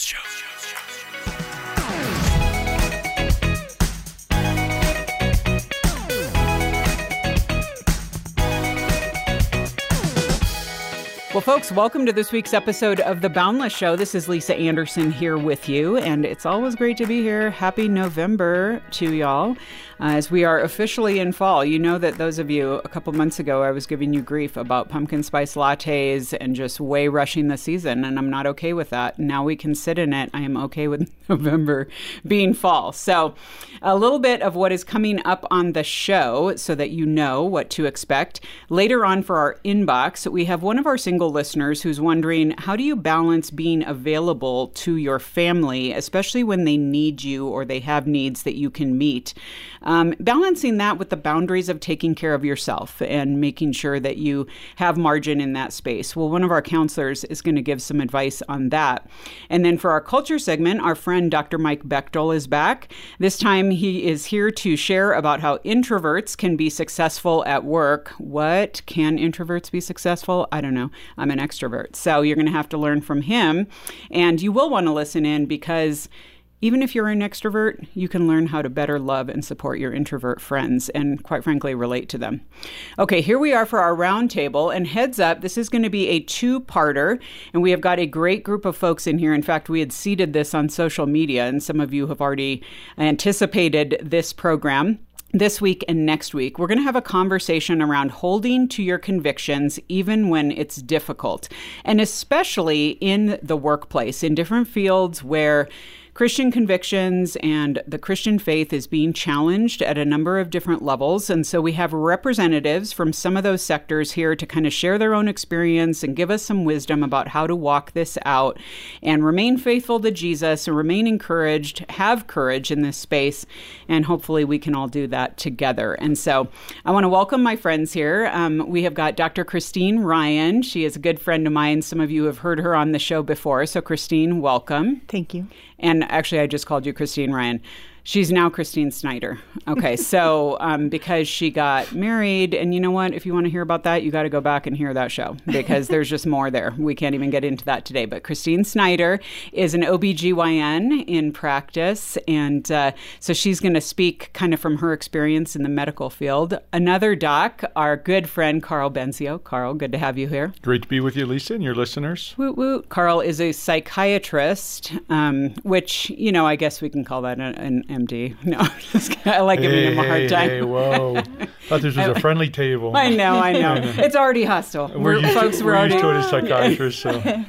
show. Well, folks, welcome to this week's episode of The Boundless Show. This is Lisa Anderson here with you, and it's always great to be here. Happy November to y'all uh, as we are officially in fall. You know that those of you a couple months ago, I was giving you grief about pumpkin spice lattes and just way rushing the season, and I'm not okay with that. Now we can sit in it. I am okay with November being fall. So, a little bit of what is coming up on the show so that you know what to expect. Later on for our inbox, we have one of our single listeners who's wondering how do you balance being available to your family, especially when they need you or they have needs that you can meet. Um, balancing that with the boundaries of taking care of yourself and making sure that you have margin in that space. Well, one of our counselors is going to give some advice on that. And then for our culture segment, our friend Dr. Mike Bechtle is back. This time he is here to share about how introverts can be successful at work. What can introverts be successful? I don't know. I'm an extrovert. So you're going to have to learn from him. And you will want to listen in because even if you're an extrovert, you can learn how to better love and support your introvert friends and, quite frankly, relate to them. Okay, here we are for our roundtable. And heads up, this is going to be a two parter. And we have got a great group of folks in here. In fact, we had seeded this on social media, and some of you have already anticipated this program this week and next week, we're going to have a conversation around holding to your convictions even when it's difficult, and especially in the workplace, in different fields where Christian convictions and the Christian faith is being challenged at a number of different levels. And so we have representatives from some of those sectors here to kind of share their own experience and give us some wisdom about how to walk this out and remain faithful to Jesus and remain encouraged, have courage in this space. And hopefully we can all do that together. And so I want to welcome my friends here. Um, we have got Dr. Christine Ryan. She is a good friend of mine. Some of you have heard her on the show before. So, Christine, welcome. Thank you. And actually, I just called you Christine Ryan. She's now Christine Snyder. Okay, so um, because she got married, and you know what? If you want to hear about that, you got to go back and hear that show because there's just more there. We can't even get into that today. But Christine Snyder is an OBGYN in practice. And uh, so she's going to speak kind of from her experience in the medical field. Another doc, our good friend Carl Benzio. Carl, good to have you here. Great to be with you, Lisa, and your listeners. Woot woot. Carl is a psychiatrist, um, which, you know, I guess we can call that an, an MD. No, I like giving hey, him a hard hey, time. Hey, whoa. Thought this was a friendly table. I know, I know. it's already hostile. We're, used, folks, to, we're, we're already used to it as psychiatrists. So.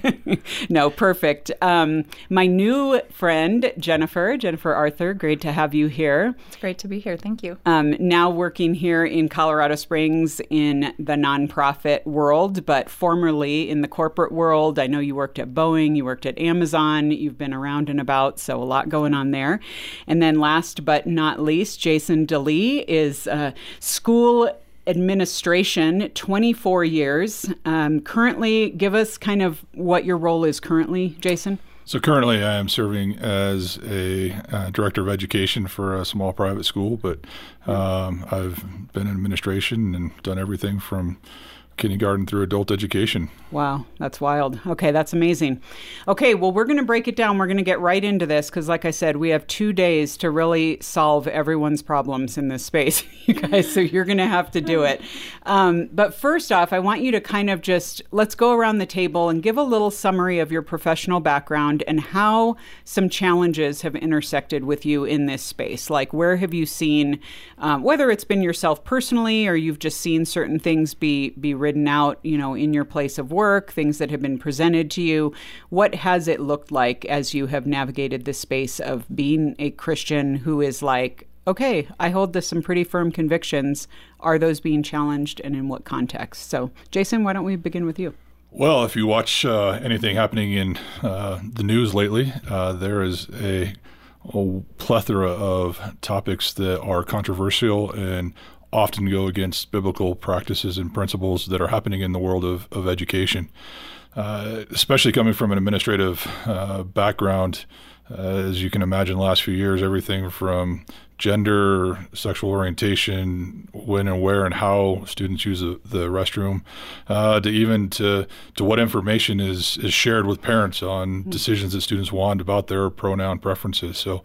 no, perfect. Um, my new friend, Jennifer, Jennifer Arthur, great to have you here. It's great to be here. Thank you. Um, now working here in Colorado Springs in the nonprofit world, but formerly in the corporate world. I know you worked at Boeing, you worked at Amazon, you've been around and about, so a lot going on there. And then last but not least, Jason DeLee is uh, school administration 24 years. Um, currently give us kind of what your role is currently jason. So currently i am serving as a uh, director of education for a small private school but um, i've been in administration and done everything from kindergarten through adult education. Wow, that's wild. Okay, that's amazing. Okay, well, we're going to break it down. We're going to get right into this because, like I said, we have two days to really solve everyone's problems in this space, you guys. So you're going to have to do it. Um, but first off, I want you to kind of just let's go around the table and give a little summary of your professional background and how some challenges have intersected with you in this space. Like, where have you seen, um, whether it's been yourself personally or you've just seen certain things be be ridden out, you know, in your place of work, things that have been presented to you. What has it looked like as you have navigated this space of being a Christian who is like, okay, I hold to some pretty firm convictions. Are those being challenged and in what context? So, Jason, why don't we begin with you? Well, if you watch uh, anything happening in uh, the news lately, uh, there is a, a plethora of topics that are controversial and often go against biblical practices and principles that are happening in the world of, of education. Uh, especially coming from an administrative uh, background, uh, as you can imagine, last few years, everything from gender, sexual orientation, when and where and how students use the, the restroom, uh, to even to to what information is is shared with parents on mm-hmm. decisions that students want about their pronoun preferences. So.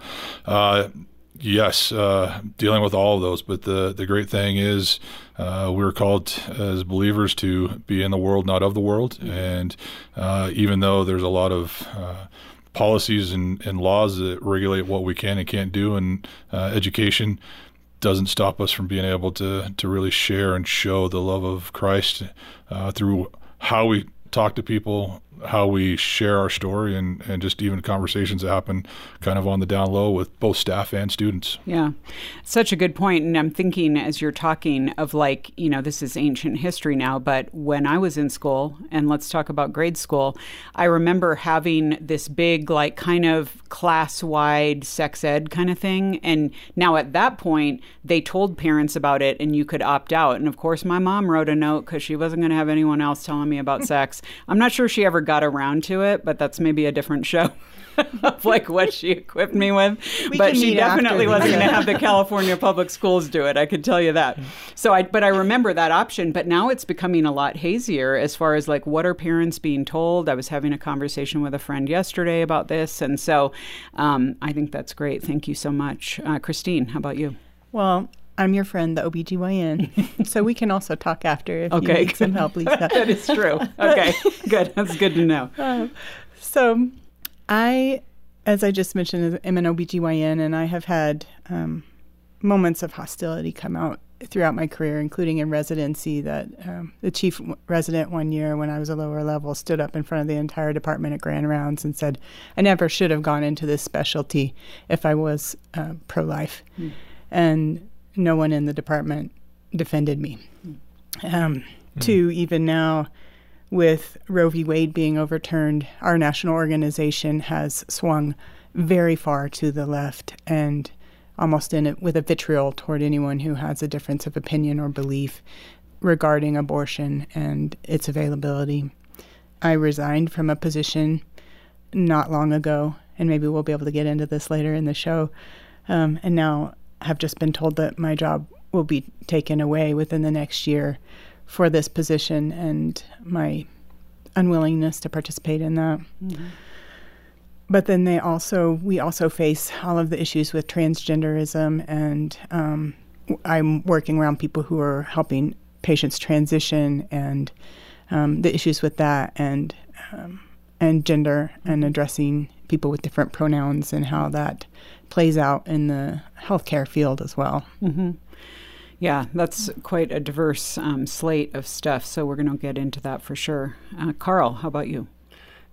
Yes, uh, dealing with all of those. But the the great thing is, uh, we're called as believers to be in the world, not of the world. And uh, even though there's a lot of uh, policies and, and laws that regulate what we can and can't do in uh, education doesn't stop us from being able to to really share and show the love of Christ uh, through how we talk to people how we share our story and, and just even conversations that happen kind of on the down low with both staff and students. Yeah, such a good point. And I'm thinking as you're talking of like, you know, this is ancient history now, but when I was in school, and let's talk about grade school, I remember having this big, like, kind of class wide sex ed kind of thing. And now at that point, they told parents about it and you could opt out. And of course, my mom wrote a note because she wasn't going to have anyone else telling me about sex. I'm not sure she ever got around to it, but that's maybe a different show. of like what she equipped me with. We but she definitely wasn't going to have the California public schools do it. I could tell you that. So I, but I remember that option. But now it's becoming a lot hazier as far as like what are parents being told. I was having a conversation with a friend yesterday about this, and so um, I think that's great. Thank you so much, uh, Christine. How about you? Well, I'm your friend, the OBGYN. so we can also talk after if okay. you need some help, Lisa. that is true. Okay, good. That's good to know. Uh, so I, as I just mentioned, am an OBGYN, and I have had um, moments of hostility come out throughout my career, including in residency, that um, the chief resident one year when I was a lower level stood up in front of the entire department at Grand Rounds and said, I never should have gone into this specialty if I was uh, pro life. Mm. And no one in the department defended me. Um, mm. To even now, with Roe v. Wade being overturned, our national organization has swung very far to the left and almost in it with a vitriol toward anyone who has a difference of opinion or belief regarding abortion and its availability. I resigned from a position not long ago, and maybe we'll be able to get into this later in the show. Um, and now have just been told that my job will be taken away within the next year for this position and my unwillingness to participate in that. Mm-hmm. But then they also, we also face all of the issues with transgenderism, and um, I'm working around people who are helping patients transition and um, the issues with that, and um, and gender, and mm-hmm. addressing people with different pronouns and how that plays out in the healthcare field as well. Mm-hmm. Yeah, that's quite a diverse um, slate of stuff. So we're going to get into that for sure. Uh, Carl, how about you?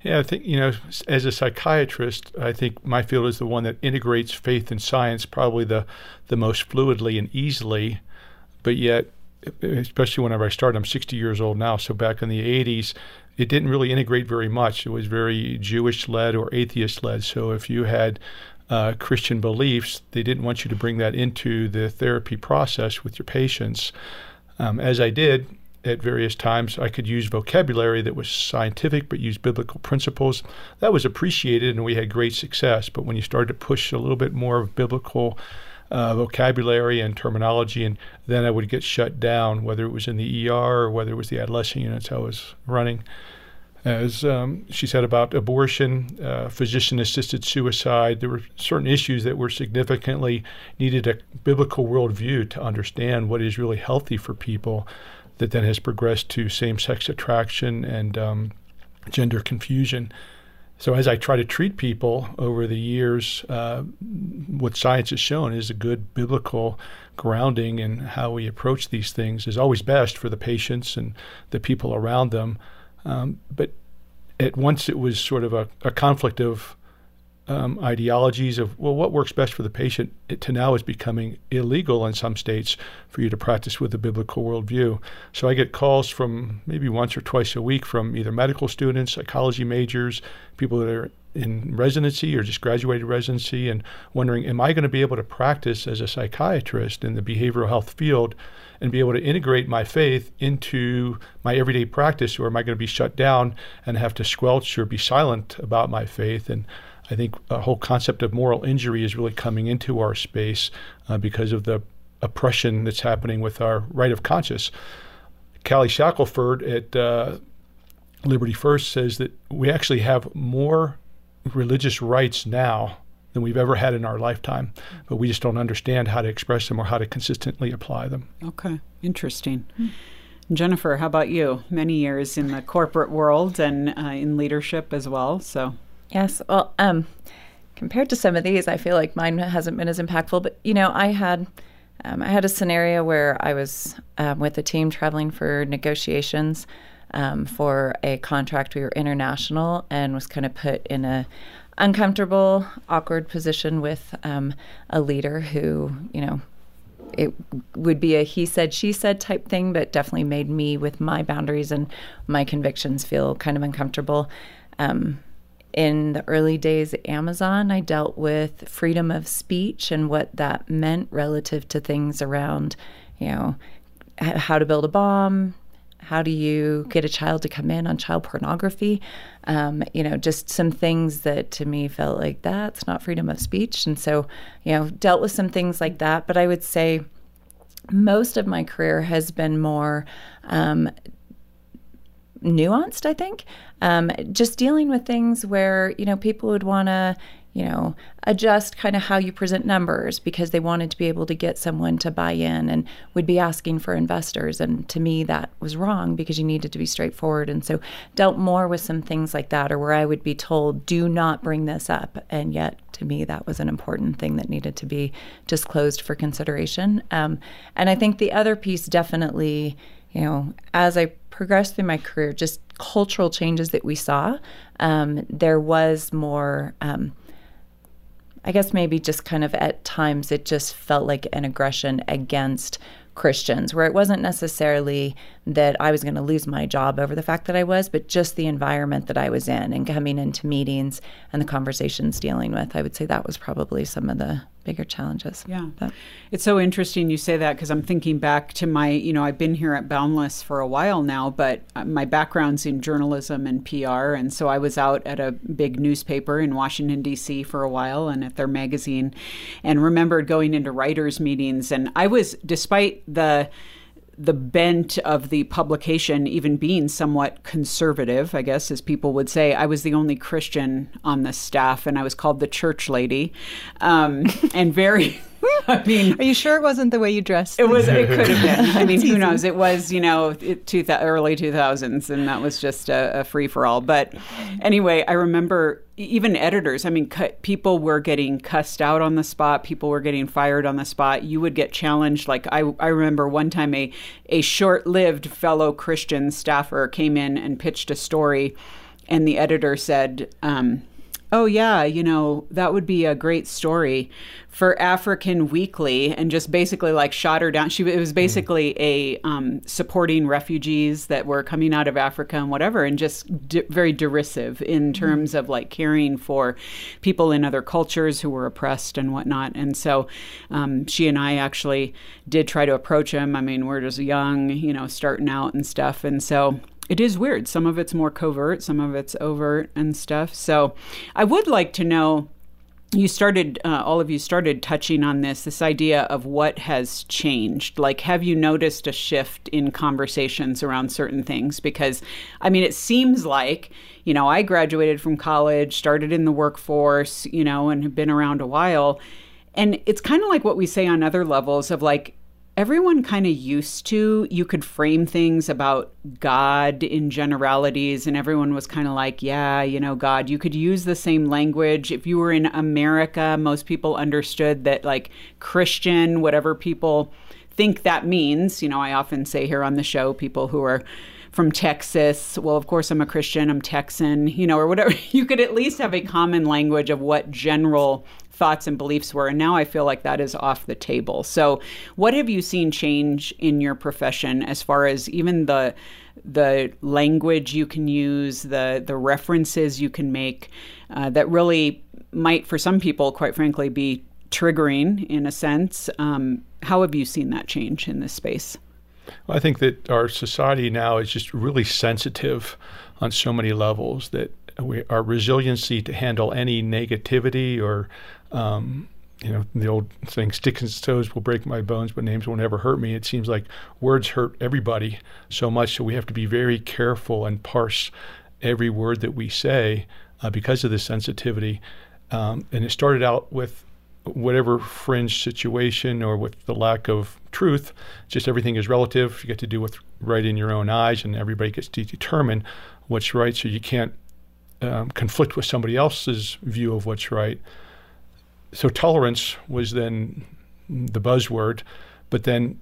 Yeah, I think, you know, as a psychiatrist, I think my field is the one that integrates faith and science probably the, the most fluidly and easily. But yet, especially whenever I started, I'm 60 years old now. So back in the 80s, it didn't really integrate very much. It was very Jewish led or atheist led. So if you had uh, Christian beliefs, they didn't want you to bring that into the therapy process with your patients. Um, as I did at various times, I could use vocabulary that was scientific but used biblical principles. That was appreciated and we had great success. But when you started to push a little bit more of biblical uh, vocabulary and terminology, and then I would get shut down, whether it was in the ER or whether it was the adolescent units I was running as um, she said about abortion, uh, physician assisted suicide. There were certain issues that were significantly needed a biblical worldview to understand what is really healthy for people that then has progressed to same sex attraction and um, gender confusion. So, as I try to treat people over the years, uh, what science has shown is a good biblical grounding in how we approach these things is always best for the patients and the people around them. Um, but at once it was sort of a, a conflict of um, ideologies of well, what works best for the patient. It to now is becoming illegal in some states for you to practice with a biblical worldview. So I get calls from maybe once or twice a week from either medical students, psychology majors, people that are in residency or just graduated residency, and wondering, am I going to be able to practice as a psychiatrist in the behavioral health field? And be able to integrate my faith into my everyday practice, or am I going to be shut down and have to squelch or be silent about my faith? And I think a whole concept of moral injury is really coming into our space uh, because of the oppression that's happening with our right of conscience. Kelly Shackelford at uh, Liberty First says that we actually have more religious rights now than we've ever had in our lifetime, but we just don't understand how to express them or how to consistently apply them. Okay, interesting. Jennifer, how about you? Many years in the corporate world and uh, in leadership as well. So, yes. Well, um, compared to some of these, I feel like mine hasn't been as impactful. But you know, I had um, I had a scenario where I was um, with a team traveling for negotiations um, for a contract. We were international and was kind of put in a uncomfortable, awkward position with um, a leader who, you know, it would be a he said, she said type thing, but definitely made me, with my boundaries and my convictions, feel kind of uncomfortable. Um, in the early days at Amazon, I dealt with freedom of speech and what that meant relative to things around, you know, how to build a bomb, how do you get a child to come in on child pornography? Um, you know, just some things that to me felt like that's not freedom of speech. And so, you know, dealt with some things like that. But I would say most of my career has been more um, nuanced, I think. Um, just dealing with things where, you know, people would want to, you know, adjust kind of how you present numbers because they wanted to be able to get someone to buy in and would be asking for investors. And to me, that was wrong because you needed to be straightforward. And so dealt more with some things like that, or where I would be told, do not bring this up. And yet, to me, that was an important thing that needed to be disclosed for consideration. Um, and I think the other piece definitely, you know, as I progressed through my career, just cultural changes that we saw, um, there was more. Um, I guess maybe just kind of at times it just felt like an aggression against Christians, where it wasn't necessarily that I was going to lose my job over the fact that I was, but just the environment that I was in and coming into meetings and the conversations dealing with. I would say that was probably some of the bigger challenges. Yeah. But. It's so interesting you say that because I'm thinking back to my, you know, I've been here at Boundless for a while now, but uh, my background's in journalism and PR. And so I was out at a big newspaper in Washington, D.C. for a while and at their magazine and remembered going into writers' meetings. And I was, despite the, the bent of the publication even being somewhat conservative, I guess, as people would say. I was the only Christian on the staff, and I was called the church lady, um, and very. I mean, are you sure it wasn't the way you dressed? It was. It could have been. I mean, who knows? It was, you know, two th- early two thousands, and that was just a, a free for all. But anyway, I remember even editors. I mean, cu- people were getting cussed out on the spot. People were getting fired on the spot. You would get challenged. Like I, I remember one time a a short lived fellow Christian staffer came in and pitched a story, and the editor said. Um, oh yeah, you know, that would be a great story for African Weekly, and just basically like shot her down. She it was basically a um, supporting refugees that were coming out of Africa and whatever, and just di- very derisive in terms mm-hmm. of like caring for people in other cultures who were oppressed and whatnot. And so um, she and I actually did try to approach him. I mean, we're just young, you know, starting out and stuff, and so it is weird. Some of it's more covert, some of it's overt and stuff. So I would like to know you started uh, all of you started touching on this this idea of what has changed like have you noticed a shift in conversations around certain things because i mean it seems like you know i graduated from college started in the workforce you know and have been around a while and it's kind of like what we say on other levels of like everyone kind of used to you could frame things about god in generalities and everyone was kind of like yeah you know god you could use the same language if you were in america most people understood that like christian whatever people think that means you know i often say here on the show people who are from Texas. Well, of course, I'm a Christian, I'm Texan, you know, or whatever. You could at least have a common language of what general thoughts and beliefs were. And now I feel like that is off the table. So, what have you seen change in your profession as far as even the the language you can use, the the references you can make, uh, that really might, for some people, quite frankly, be triggering in a sense. Um, how have you seen that change in this space? Well, I think that our society now is just really sensitive on so many levels that we, our resiliency to handle any negativity or um, you know the old saying sticks and stones will break my bones but names will never hurt me. It seems like words hurt everybody so much so we have to be very careful and parse every word that we say uh, because of this sensitivity. Um, and it started out with whatever fringe situation or with the lack of truth just everything is relative. You get to do what's right in your own eyes and everybody gets to determine what's right so you can't um, conflict with somebody else's view of what's right so tolerance was then the buzzword, but then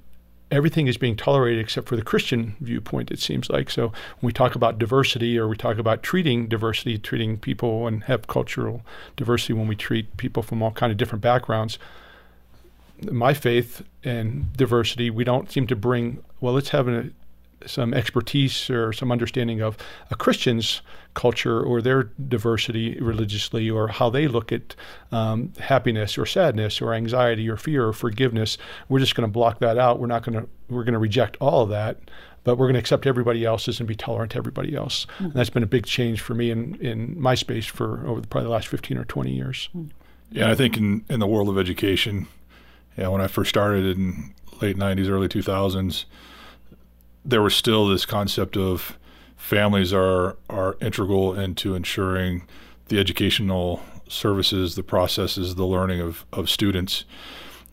everything is being tolerated except for the Christian viewpoint, it seems like. So when we talk about diversity or we talk about treating diversity, treating people and have cultural diversity when we treat people from all kind of different backgrounds, my faith and diversity, we don't seem to bring, well, let's have a, some expertise or some understanding of a Christian's culture or their diversity religiously or how they look at um, happiness or sadness or anxiety or fear or forgiveness. We're just going to block that out. We're not going to. We're going to reject all of that. But we're going to accept everybody else's and be tolerant to everybody else. Mm-hmm. And that's been a big change for me in, in my space for over the, probably the last 15 or 20 years. Yeah, I think in, in the world of education, yeah, when I first started in late 90s, early 2000s, there was still this concept of families are are integral into ensuring the educational services, the processes, the learning of, of students.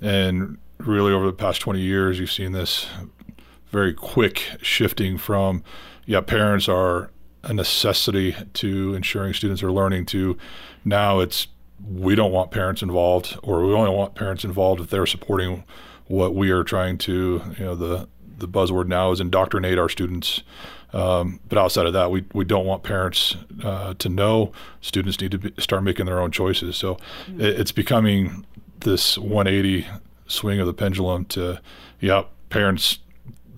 And really over the past 20 years, you've seen this very quick shifting from, yeah, parents are a necessity to ensuring students are learning to now it's we don't want parents involved or we only want parents involved if they're supporting what we are trying to, you know, the the buzzword now is indoctrinate our students. Um, but outside of that, we, we don't want parents uh, to know. Students need to be, start making their own choices. So mm-hmm. it, it's becoming this 180 swing of the pendulum to, yeah, parents,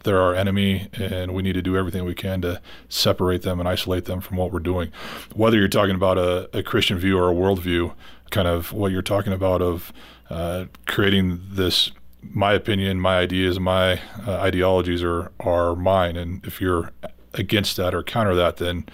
they're our enemy, and we need to do everything we can to separate them and isolate them from what we're doing. Whether you're talking about a, a Christian view or a worldview, kind of what you're talking about of uh, creating this my opinion, my ideas, my uh, ideologies are are mine, and if you're against that or counter that, then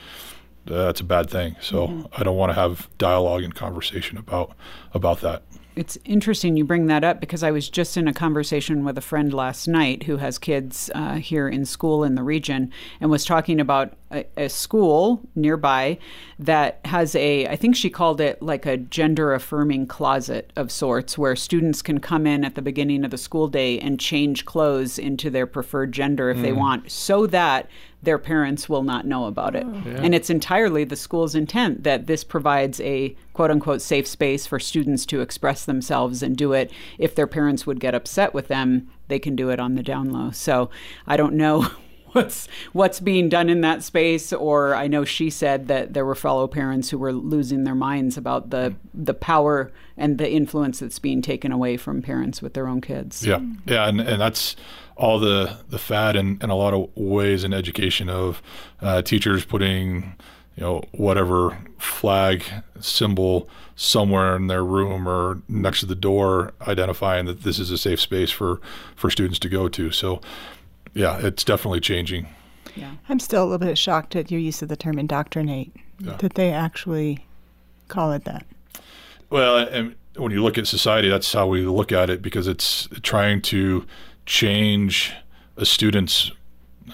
that's a bad thing. So mm-hmm. I don't want to have dialogue and conversation about about that. It's interesting you bring that up because I was just in a conversation with a friend last night who has kids uh, here in school in the region and was talking about a, a, school nearby that has a, I think she called it like a gender affirming closet of sorts where students can come in at the beginning of the school day and change clothes into their preferred gender if mm. they want so that their parents will not know about it. Oh. Yeah. And it's entirely the school's intent that this provides a quote unquote safe space for students to express themselves and do it. If their parents would get upset with them, they can do it on the down low. So I don't know what's what's being done in that space or I know she said that there were fellow parents who were losing their minds about the the power and the influence that's being taken away from parents with their own kids. Yeah. Yeah, and, and that's all the the fad in, in a lot of ways in education of uh, teachers putting you know whatever flag symbol somewhere in their room or next to the door identifying that this is a safe space for for students to go to so yeah it's definitely changing yeah i'm still a little bit shocked at your use of the term indoctrinate yeah. that they actually call it that well and when you look at society that's how we look at it because it's trying to change a student's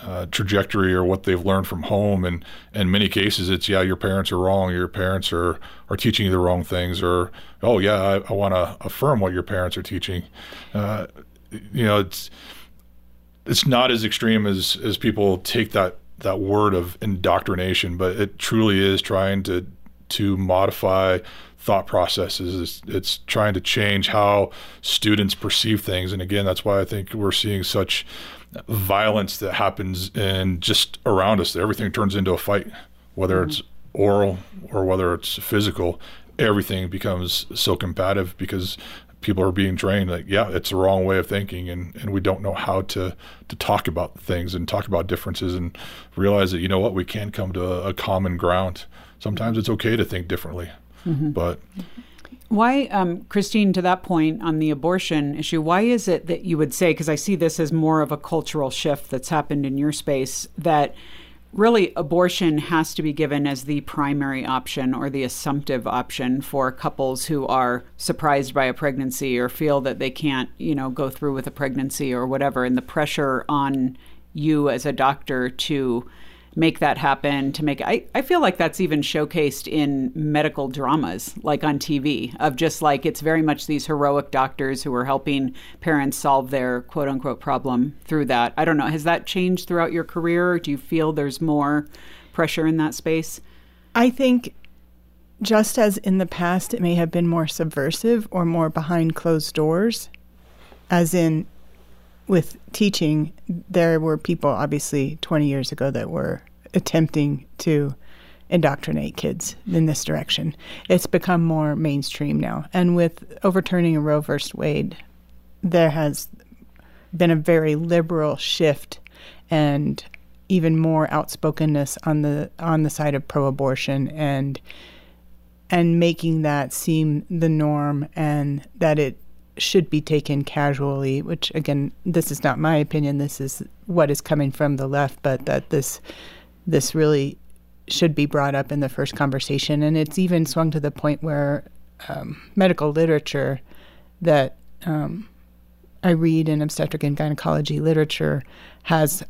uh, trajectory or what they've learned from home. And in many cases, it's yeah, your parents are wrong. Your parents are are teaching you the wrong things. Or oh yeah, I, I want to affirm what your parents are teaching. Uh, you know, it's it's not as extreme as as people take that that word of indoctrination, but it truly is trying to to modify thought processes. It's, it's, trying to change how students perceive things. And again, that's why I think we're seeing such violence that happens in just around us. Everything turns into a fight, whether mm-hmm. it's oral or whether it's physical. Everything becomes so combative because people are being trained like, yeah, it's the wrong way of thinking, and, and we don't know how to to talk about things and talk about differences and realize that you know what we can come to a, a common ground. Sometimes it's okay to think differently. Mm-hmm. But why, um, Christine, to that point on the abortion issue, why is it that you would say, because I see this as more of a cultural shift that's happened in your space, that really abortion has to be given as the primary option or the assumptive option for couples who are surprised by a pregnancy or feel that they can't, you know, go through with a pregnancy or whatever and the pressure on you as a doctor to make that happen to make I, I feel like that's even showcased in medical dramas like on tv of just like it's very much these heroic doctors who are helping parents solve their quote unquote problem through that. I don't know has that changed throughout your career? Do you feel there's more pressure in that space? I think just as in the past it may have been more subversive or more behind closed doors as in with teaching, there were people obviously 20 years ago that were attempting to indoctrinate kids in this direction. It's become more mainstream now. And with overturning Roe versus Wade, there has been a very liberal shift and even more outspokenness on the on the side of pro-abortion and and making that seem the norm and that it should be taken casually, which again, this is not my opinion. This is what is coming from the left, but that this this really should be brought up in the first conversation, and it's even swung to the point where um, medical literature that um, I read in obstetric and gynecology literature has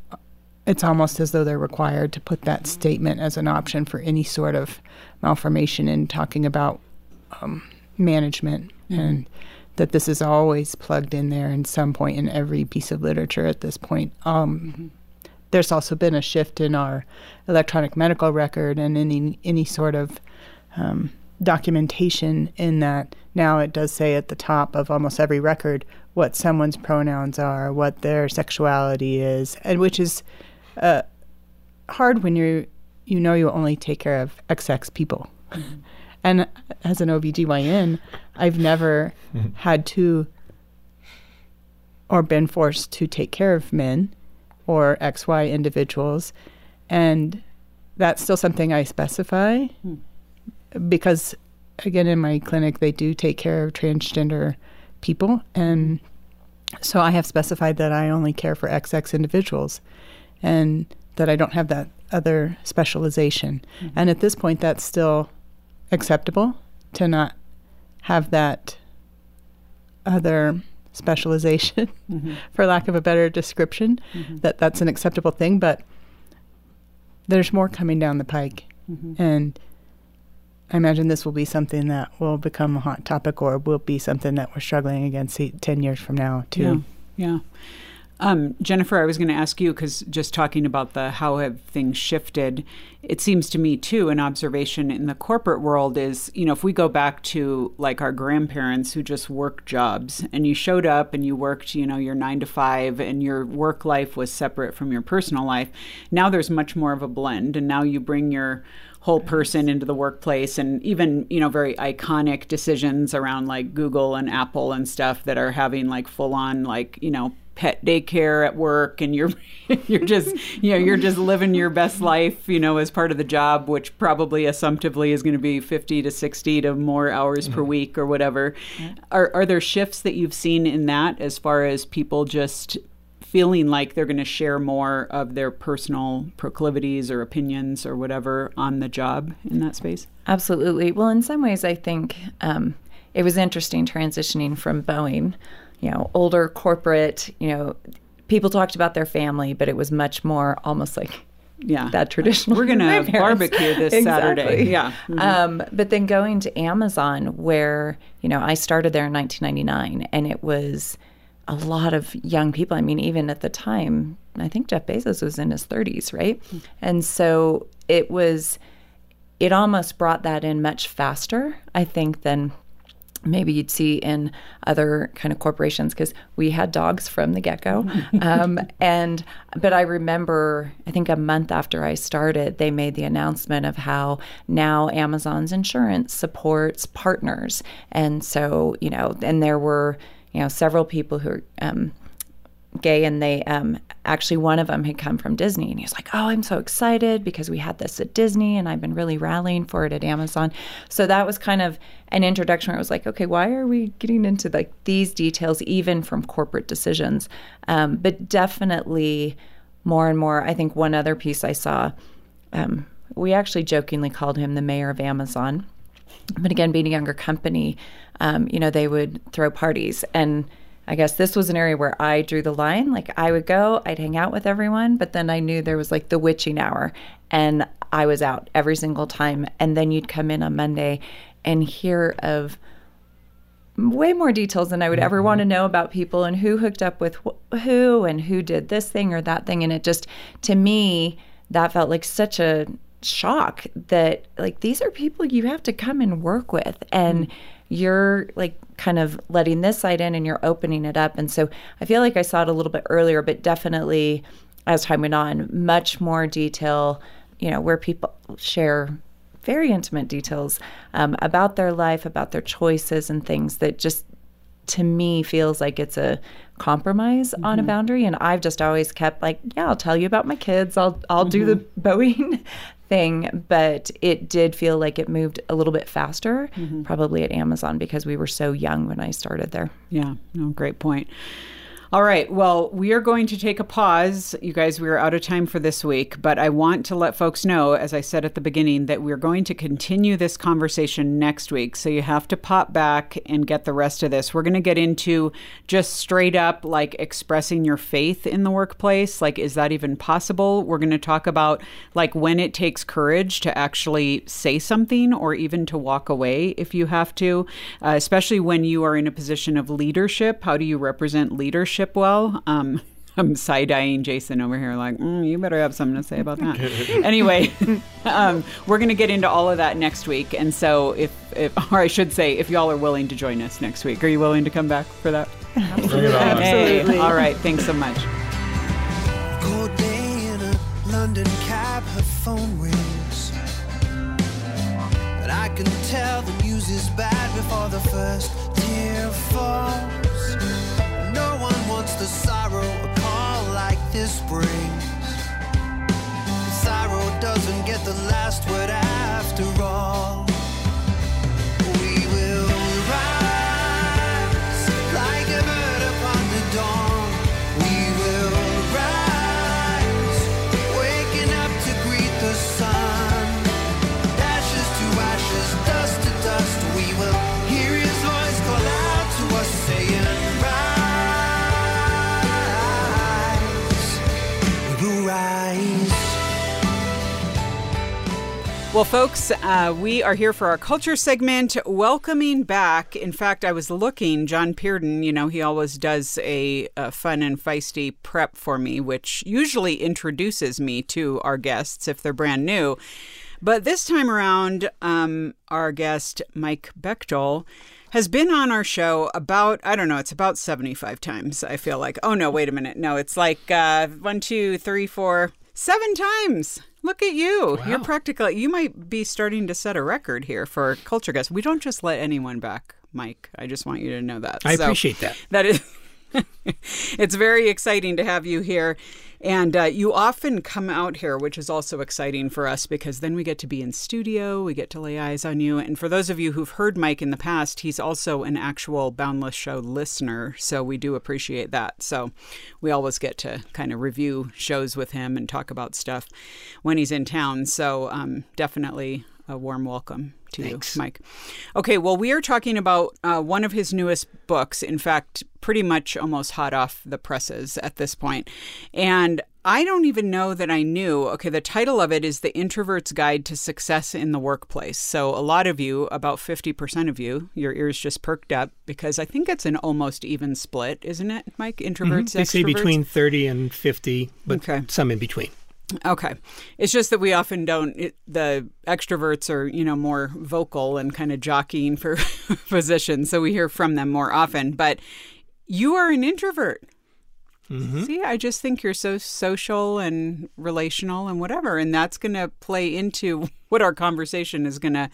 it's almost as though they're required to put that statement as an option for any sort of malformation in talking about um, management mm-hmm. and that this is always plugged in there in some point in every piece of literature at this point. Um. There's also been a shift in our electronic medical record and any any sort of um, documentation in that now it does say at the top of almost every record what someone's pronouns are, what their sexuality is, and which is uh, hard when you you know you only take care of XX people. Mm-hmm. And as an OBGYN, I've never had to or been forced to take care of men or XY individuals. And that's still something I specify mm. because, again, in my clinic, they do take care of transgender people. And so I have specified that I only care for XX individuals and that I don't have that other specialization. Mm-hmm. And at this point, that's still acceptable to not have that other specialization mm-hmm. for lack of a better description mm-hmm. that that's an acceptable thing but there's more coming down the pike mm-hmm. and i imagine this will be something that will become a hot topic or will be something that we're struggling against 10 years from now too yeah, yeah. Um, Jennifer, I was going to ask you because just talking about the how have things shifted, it seems to me too an observation in the corporate world is you know if we go back to like our grandparents who just worked jobs and you showed up and you worked you know your nine to five and your work life was separate from your personal life. Now there's much more of a blend, and now you bring your whole person into the workplace and even you know very iconic decisions around like google and apple and stuff that are having like full on like you know pet daycare at work and you're you're just you know you're just living your best life you know as part of the job which probably assumptively is going to be 50 to 60 to more hours mm-hmm. per week or whatever yeah. are are there shifts that you've seen in that as far as people just feeling like they're going to share more of their personal proclivities or opinions or whatever on the job in that space absolutely well in some ways i think um, it was interesting transitioning from boeing you know, older corporate, you know, people talked about their family, but it was much more almost like yeah that traditional we're gonna barbecue this exactly. saturday yeah mm-hmm. um, but then going to amazon where you know i started there in 1999 and it was a lot of young people i mean even at the time i think jeff bezos was in his 30s right mm-hmm. and so it was it almost brought that in much faster i think than maybe you'd see in other kind of corporations because we had dogs from the get-go. Um, and but i remember i think a month after i started they made the announcement of how now amazon's insurance supports partners. And so you know and there were you know several people who um, gay and they um, actually one of them had come from disney and he was like oh i'm so excited because we had this at disney and i've been really rallying for it at amazon so that was kind of an introduction where it was like okay why are we getting into like these details even from corporate decisions um, but definitely more and more i think one other piece i saw um, we actually jokingly called him the mayor of Amazon. But again, being a younger company, um, you know, they would throw parties. And I guess this was an area where I drew the line. Like I would go, I'd hang out with everyone, but then I knew there was like the witching hour and I was out every single time. And then you'd come in on Monday and hear of way more details than I would ever want to know about people and who hooked up with wh- who and who did this thing or that thing. And it just, to me, that felt like such a shock that like these are people you have to come and work with and you're like kind of letting this side in and you're opening it up. And so i feel like i saw it a little bit earlier but definitely as time went on much more detail you know where people share very intimate details um, about their life about their choices and things that just to me feels like it's a compromise on a boundary. And I've just always kept like yeah I'll tell you about my kids. I'll I'll do the Boeing thing but it did feel like it moved a little bit faster mm-hmm. probably at Amazon because we were so young when I started there. Yeah, no, great point. All right. Well, we are going to take a pause. You guys, we are out of time for this week, but I want to let folks know, as I said at the beginning, that we're going to continue this conversation next week. So you have to pop back and get the rest of this. We're going to get into just straight up like expressing your faith in the workplace. Like, is that even possible? We're going to talk about like when it takes courage to actually say something or even to walk away if you have to, uh, especially when you are in a position of leadership. How do you represent leadership well? Um, I'm side eyeing Jason over here, like, mm, you better have something to say about that. anyway, um, we're going to get into all of that next week. And so, if, if, or I should say, if y'all are willing to join us next week, are you willing to come back for that? Bring it on. Hey, all right. Thanks so much. Cold day in a London cab, her phone rings. But I can tell the news is bad before the first tear falls. No one wants the sorrow a call like this brings. Sorrow doesn't get the last word after all. Well, folks, uh, we are here for our culture segment, welcoming back. In fact, I was looking, John Pearden, you know, he always does a, a fun and feisty prep for me, which usually introduces me to our guests if they're brand new. But this time around, um, our guest, Mike Bechtle, has been on our show about, I don't know, it's about 75 times, I feel like. Oh, no, wait a minute. No, it's like uh, one, two, three, four, seven times. Look at you. You're practically, you might be starting to set a record here for culture guests. We don't just let anyone back, Mike. I just want you to know that. I So appreciate that. That is, it's very exciting to have you here. And uh, you often come out here, which is also exciting for us because then we get to be in studio, we get to lay eyes on you. And for those of you who've heard Mike in the past, he's also an actual Boundless Show listener. So we do appreciate that. So we always get to kind of review shows with him and talk about stuff when he's in town. So um, definitely a warm welcome to Thanks. you, Mike. Okay, well, we are talking about uh, one of his newest books. In fact, pretty much almost hot off the presses at this point. And I don't even know that I knew. Okay, the title of it is The Introvert's Guide to Success in the Workplace. So, a lot of you, about 50% of you, your ears just perked up because I think it's an almost even split, isn't it, Mike? Introverts, They say between 30 and 50, but Okay. some in between. Okay. It's just that we often don't, it, the extroverts are, you know, more vocal and kind of jockeying for positions. So we hear from them more often. But you are an introvert. See, I just think you're so social and relational and whatever. And that's going to play into what our conversation is going to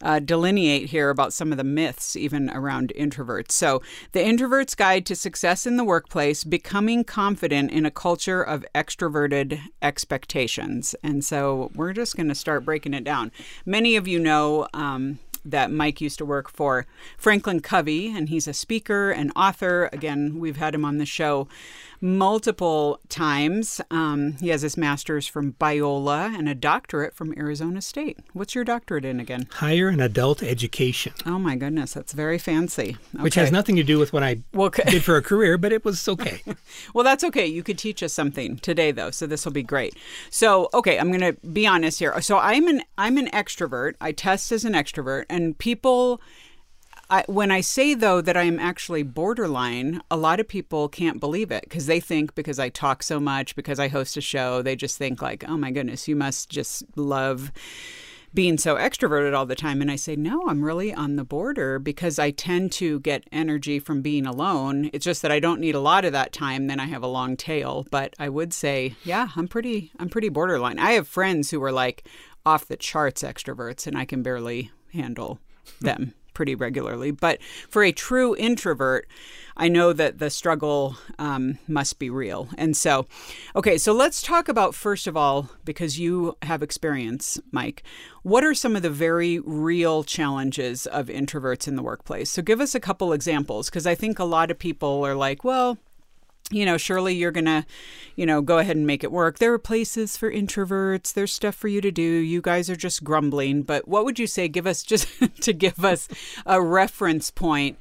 uh, delineate here about some of the myths, even around introverts. So, The Introvert's Guide to Success in the Workplace Becoming Confident in a Culture of Extroverted Expectations. And so, we're just going to start breaking it down. Many of you know, um, that Mike used to work for Franklin Covey, and he's a speaker and author. Again, we've had him on the show multiple times. Um, he has his master's from Biola and a doctorate from Arizona State. What's your doctorate in again? Higher and adult education, Oh my goodness, that's very fancy. which has nothing to do with what I Well, c- did for a career, but it was okay. Well, that's okay. You could teach us something today, though, so this will be great. So, okay, I'm going to be honest here. So, I'm an I'm an extrovert. I test as an extrovert, and people. I, when I say though that I am actually borderline, a lot of people can't believe it because they think because I talk so much, because I host a show, they just think like, oh my goodness, you must just love being so extroverted all the time. And I say, no, I'm really on the border because I tend to get energy from being alone. It's just that I don't need a lot of that time. Then I have a long tail. But I would say, yeah, I'm pretty, I'm pretty borderline. I have friends who are like off the charts extroverts, and I can barely handle them pretty regularly. But for a true introvert, I know that the struggle um, must be real. And so, okay, so let's talk about first of all, because you have experience, Mike, what are some of the very real challenges of introverts in the workplace? So give us a couple examples, because I think a lot of people are like, well, you know, surely you're going to, you know, go ahead and make it work. There are places for introverts. There's stuff for you to do. You guys are just grumbling. But what would you say? Give us just to give us a reference point.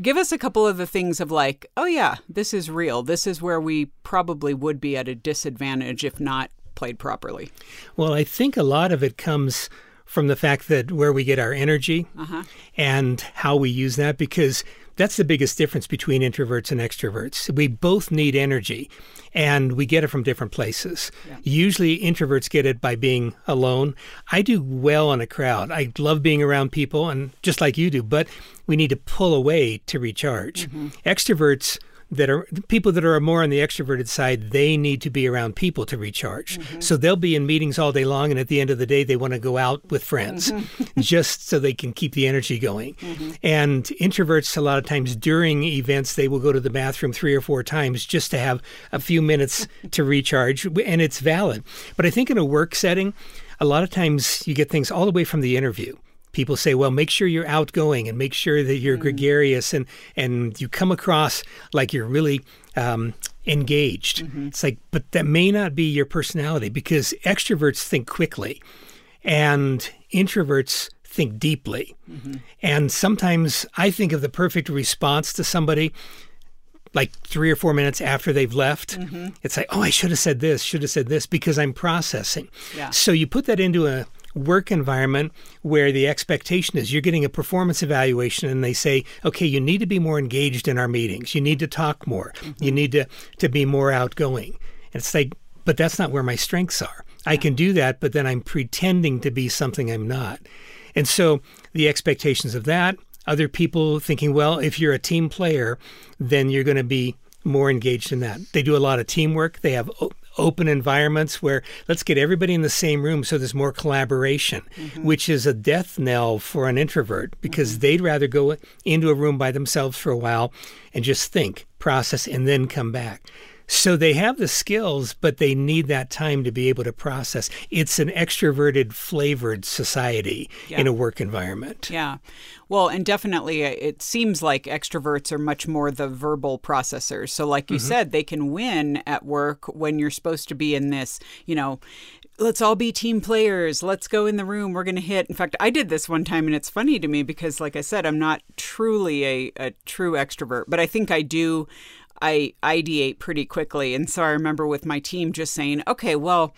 Give us a couple of the things of like, oh, yeah, this is real. This is where we probably would be at a disadvantage if not played properly. Well, I think a lot of it comes from the fact that where we get our energy uh-huh. and how we use that, because that's the biggest difference between introverts and extroverts. We both need energy and we get it from different places. Usually, introverts get it by being alone. I do well in a crowd. I love being around people, and just like you do, but we need to pull away to recharge. Mm-hmm. Extroverts that are people that are more on the extroverted side, they need to be around people to recharge. Mm-hmm. So they'll be in meetings all day long, and at the end of the day, they want to go out with friends mm-hmm. just so they can keep the energy going. Mm-hmm. And introverts, a lot of times during events, they will go to the bathroom three or four times just to have a few minutes to recharge, and it's valid. But I think in a work setting, a lot of times you get things all the way from the interview people say, well, make sure you're outgoing and make sure that you're mm. gregarious and, and you come across like you're really um, engaged. Mm-hmm. It's like, but that may not be your personality because extroverts think quickly and introverts think deeply. Mm-hmm. And sometimes I think of the perfect response to somebody like three or four minutes after they've left. Mm-hmm. It's like, oh, I should have said this, should have said this because I'm processing. Yeah. So you put that into a work environment where the expectation is you're getting a performance evaluation and they say, okay, you need to be more engaged in our meetings. You need to talk more. You mm-hmm. need to, to be more outgoing. And it's like, but that's not where my strengths are. I can do that, but then I'm pretending to be something I'm not. And so the expectations of that, other people thinking, well, if you're a team player, then you're going to be more engaged in that. They do a lot of teamwork. They have open environments where let's get everybody in the same room so there's more collaboration, mm-hmm. which is a death knell for an introvert because mm-hmm. they'd rather go into a room by themselves for a while and just think, process, and then come back. So they have the skills, but they need that time to be able to process. It's an extroverted, flavored society in a work environment. Yeah. Well, and definitely uh, it seems like extroverts are much more the verbal processors. So, like you said, they can win at work when you're supposed to be in this, you know, let's all be team players. Let's go in the room. We're going to hit. In fact, I did this one time and it's funny to me because, like I said, I'm not truly a, a true extrovert, but I think I do. I ideate pretty quickly. And so I remember with my team just saying, okay, well,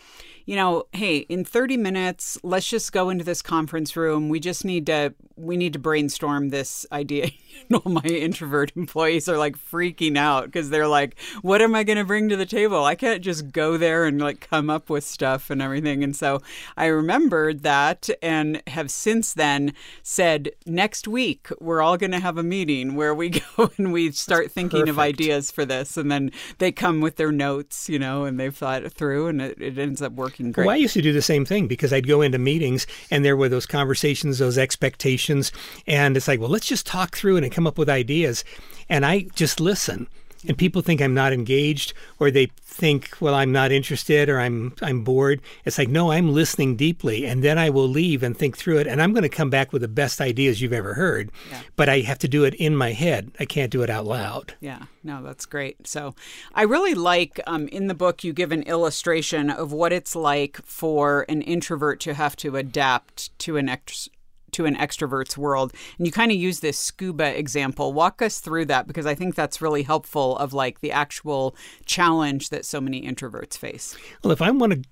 you know, hey, in 30 minutes, let's just go into this conference room. We just need to we need to brainstorm this idea. You know, my introvert employees are like freaking out because they're like, what am I going to bring to the table? I can't just go there and like come up with stuff and everything. And so I remembered that and have since then said, next week, we're all going to have a meeting where we go and we start thinking of ideas for this. And then they come with their notes, you know, and they've thought it through and it, it ends up working great. Well, I used to do the same thing because I'd go into meetings and there were those conversations, those expectations, and it's like, well, let's just talk through it and come up with ideas. And I just listen. And people think I'm not engaged or they think, well, I'm not interested or I'm I'm bored. It's like, no, I'm listening deeply, and then I will leave and think through it, and I'm going to come back with the best ideas you've ever heard. Yeah. But I have to do it in my head. I can't do it out loud. Yeah, no, that's great. So I really like um, in the book, you give an illustration of what it's like for an introvert to have to adapt to an ex- to an extrovert's world. And you kind of use this scuba example. Walk us through that because I think that's really helpful of like the actual challenge that so many introverts face. Well, if I want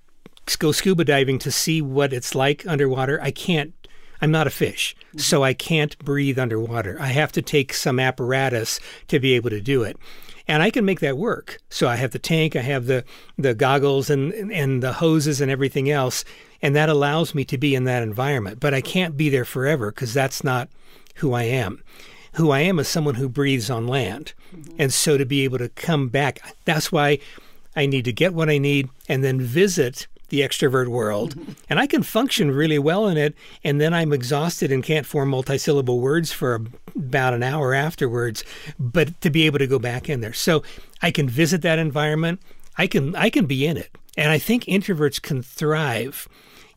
to go scuba diving to see what it's like underwater, I can't. I'm not a fish, mm-hmm. so I can't breathe underwater. I have to take some apparatus to be able to do it. And I can make that work. So I have the tank, I have the, the goggles and, and the hoses and everything else. And that allows me to be in that environment. But I can't be there forever because that's not who I am. Who I am is someone who breathes on land. Mm-hmm. And so to be able to come back, that's why I need to get what I need and then visit the extrovert world. And I can function really well in it. And then I'm exhausted and can't form multisyllable words for about an hour afterwards. But to be able to go back in there. So I can visit that environment. I can I can be in it. And I think introverts can thrive